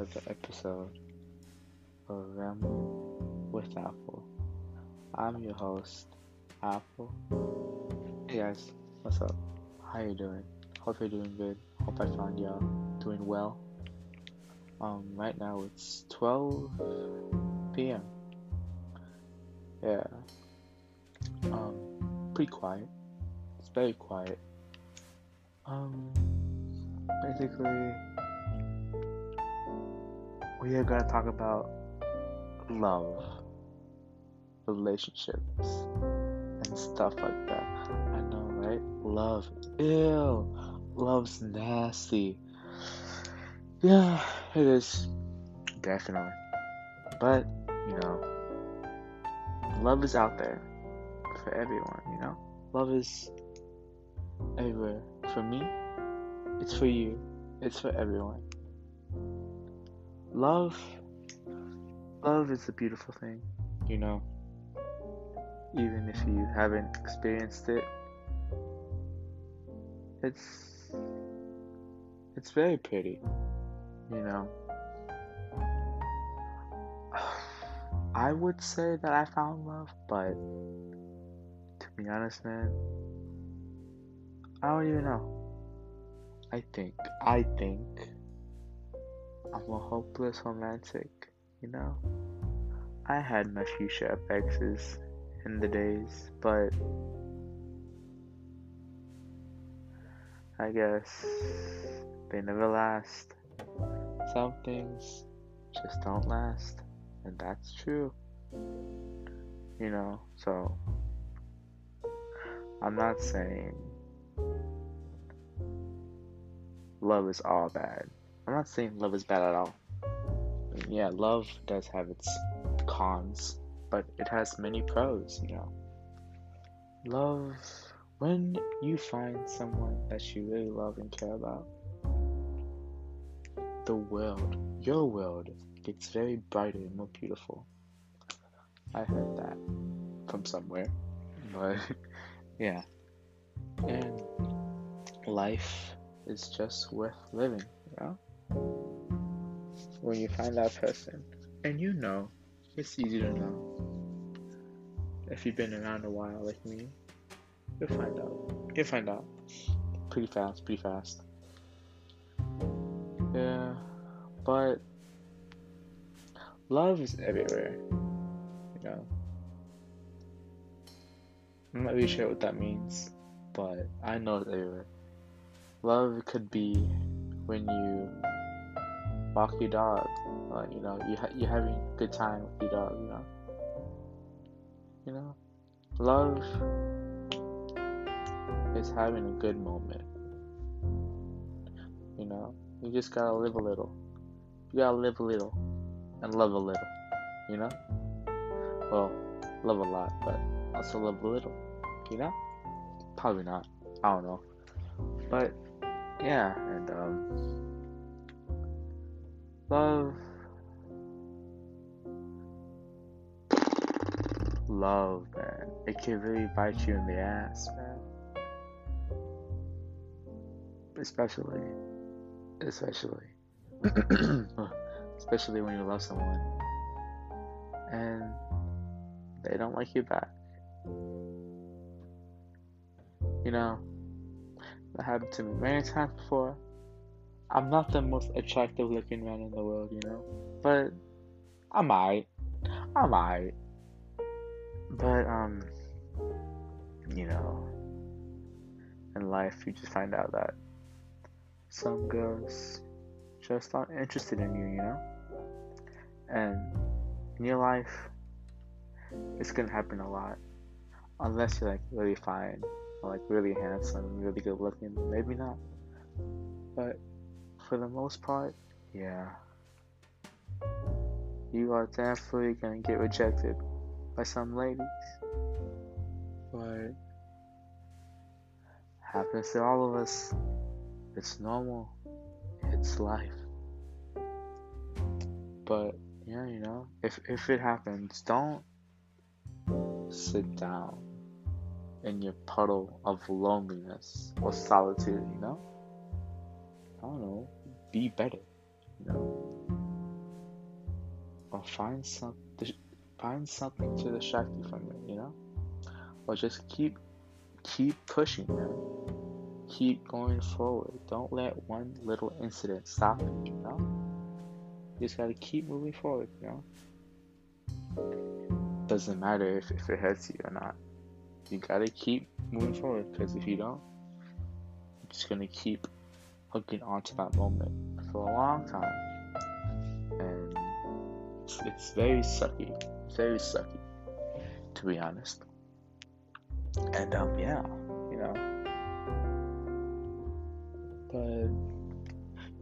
another episode of Ramble with Apple. I'm your host, Apple. Hey guys, what's up? How you doing? Hope you're doing good. Hope I found y'all doing well. Um, right now it's 12 p.m. Yeah. Um, pretty quiet. It's very quiet. Um, basically, we are gonna talk about love, relationships, and stuff like that. I know, right? Love, ew, love's nasty. Yeah, it is, definitely. But you know, love is out there for everyone. You know, love is everywhere. For me, it's for you. It's for everyone. Love love is a beautiful thing, you know. Even if you haven't experienced it, it's it's very pretty, you know. I would say that I found love, but to be honest, man, I don't even know. I think, I think I'm a hopeless romantic, you know? I had my few share of exes in the days, but I guess they never last. Some things just don't last, and that's true. You know, so I'm not saying love is all bad. I'm not saying love is bad at all. Yeah, love does have its cons, but it has many pros, you know. Love, when you find someone that you really love and care about, the world, your world, gets very brighter and more beautiful. I heard that from somewhere, but yeah. And life is just worth living, you know? When you find that person, and you know, it's easy to know. If you've been around a while like me, you'll find out. You'll find out. Pretty fast, pretty fast. Yeah, but love is everywhere, you know? I'm not really sure what that means, but I know it's everywhere. Love could be when you walk your dog, or, you know, you ha- you're having a good time with your dog, you know. You know, love is having a good moment. You know, you just gotta live a little. You gotta live a little and love a little. You know. Well, love a lot, but also love a little. You know. Probably not. I don't know. But yeah, and um, love, love, man, it can really bite you in the ass, man. Especially, especially, especially when you love someone and they don't like you back. You know, that happened to me many times before. I'm not the most attractive looking man in the world, you know, but I might, I might. But um, you know, in life you just find out that some girls just aren't interested in you, you know, and in your life it's gonna happen a lot. Unless you're like really fine like really handsome, really good looking, maybe not. But for the most part, yeah. You are definitely gonna get rejected by some ladies. But happens to all of us. It's normal. It's life. But yeah, you know, if if it happens, don't sit down in your puddle of loneliness or solitude, you know? I don't know. Be better, you know? or find some find something to distract you from it, you know? Or just keep keep pushing, man. Keep going forward. Don't let one little incident stop you, you know? You just gotta keep moving forward, you know? Doesn't matter if, if it hurts you or not. You gotta keep moving forward because if you don't, you're just gonna keep hooking onto that moment for a long time. And it's, it's very sucky. Very sucky, to be honest. And um, yeah, you know. But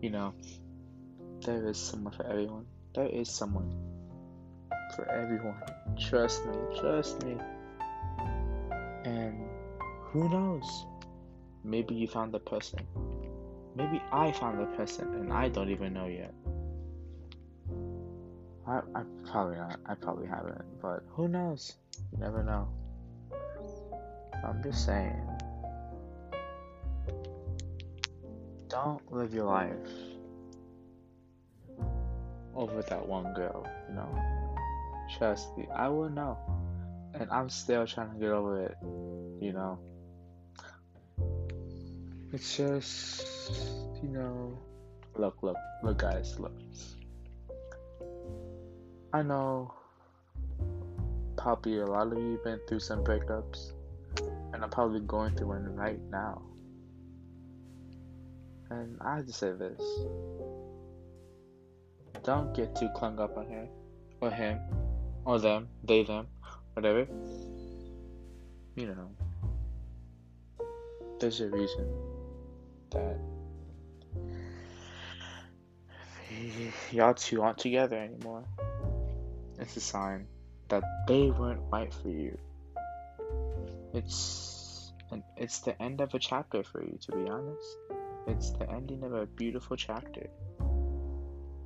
you know, there is someone for everyone. There is someone for everyone. Trust me, trust me. And who knows? Maybe you found the person. Maybe I found the person and I don't even know yet. I, I probably not. I probably haven't, but who knows? You never know. I'm just saying. Don't live your life over that one girl, you know? Trust me, I will know. And I'm still trying to get over it, you know? It's just, you know. Look, look, look, guys, look. I know probably a lot of you have been through some breakups, and I'm probably going through one right now. And I have to say this don't get too clung up on her, or him, or them, they, them, whatever. You know, there's a reason that y'all two aren't together anymore. It's a sign that they weren't right for you. It's and it's the end of a chapter for you, to be honest. It's the ending of a beautiful chapter,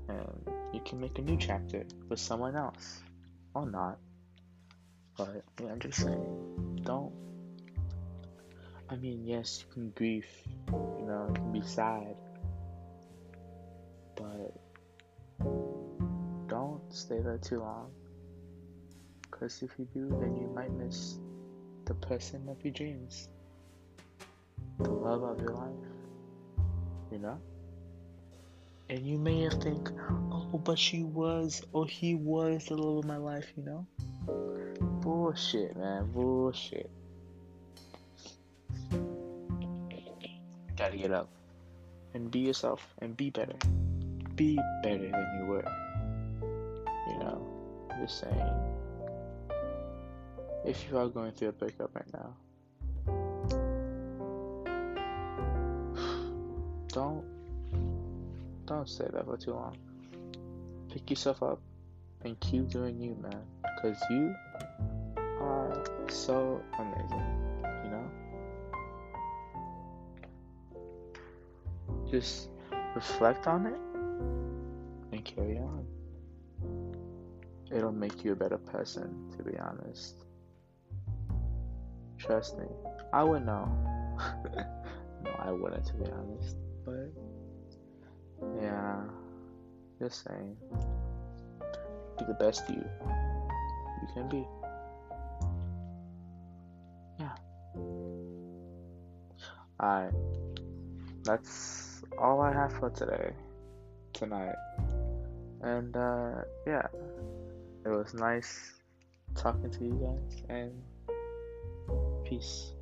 and you can make a new chapter with someone else, or not. But yeah, I'm just saying, don't. I mean, yes, you can grieve, you know, you can be sad, but don't stay there too long. Because if you do, then you might miss the person of your dreams, the love of your life, you know? And you may think, oh, but she was, or he was the love of my life, you know? Bullshit, man, bullshit. Gotta get up and be yourself and be better. Be better than you were. You know, just saying. If you are going through a breakup right now, don't don't stay there for too long. Pick yourself up and keep doing you, man. Cause you are so amazing, Just reflect on it and carry on. It'll make you a better person, to be honest. Trust me. I would know. no, I wouldn't, to be honest. But, yeah. Just saying. Be the best you you can be. Yeah. Alright. That's all I have for today. Tonight. And, uh, yeah. It was nice talking to you guys. And, Peace.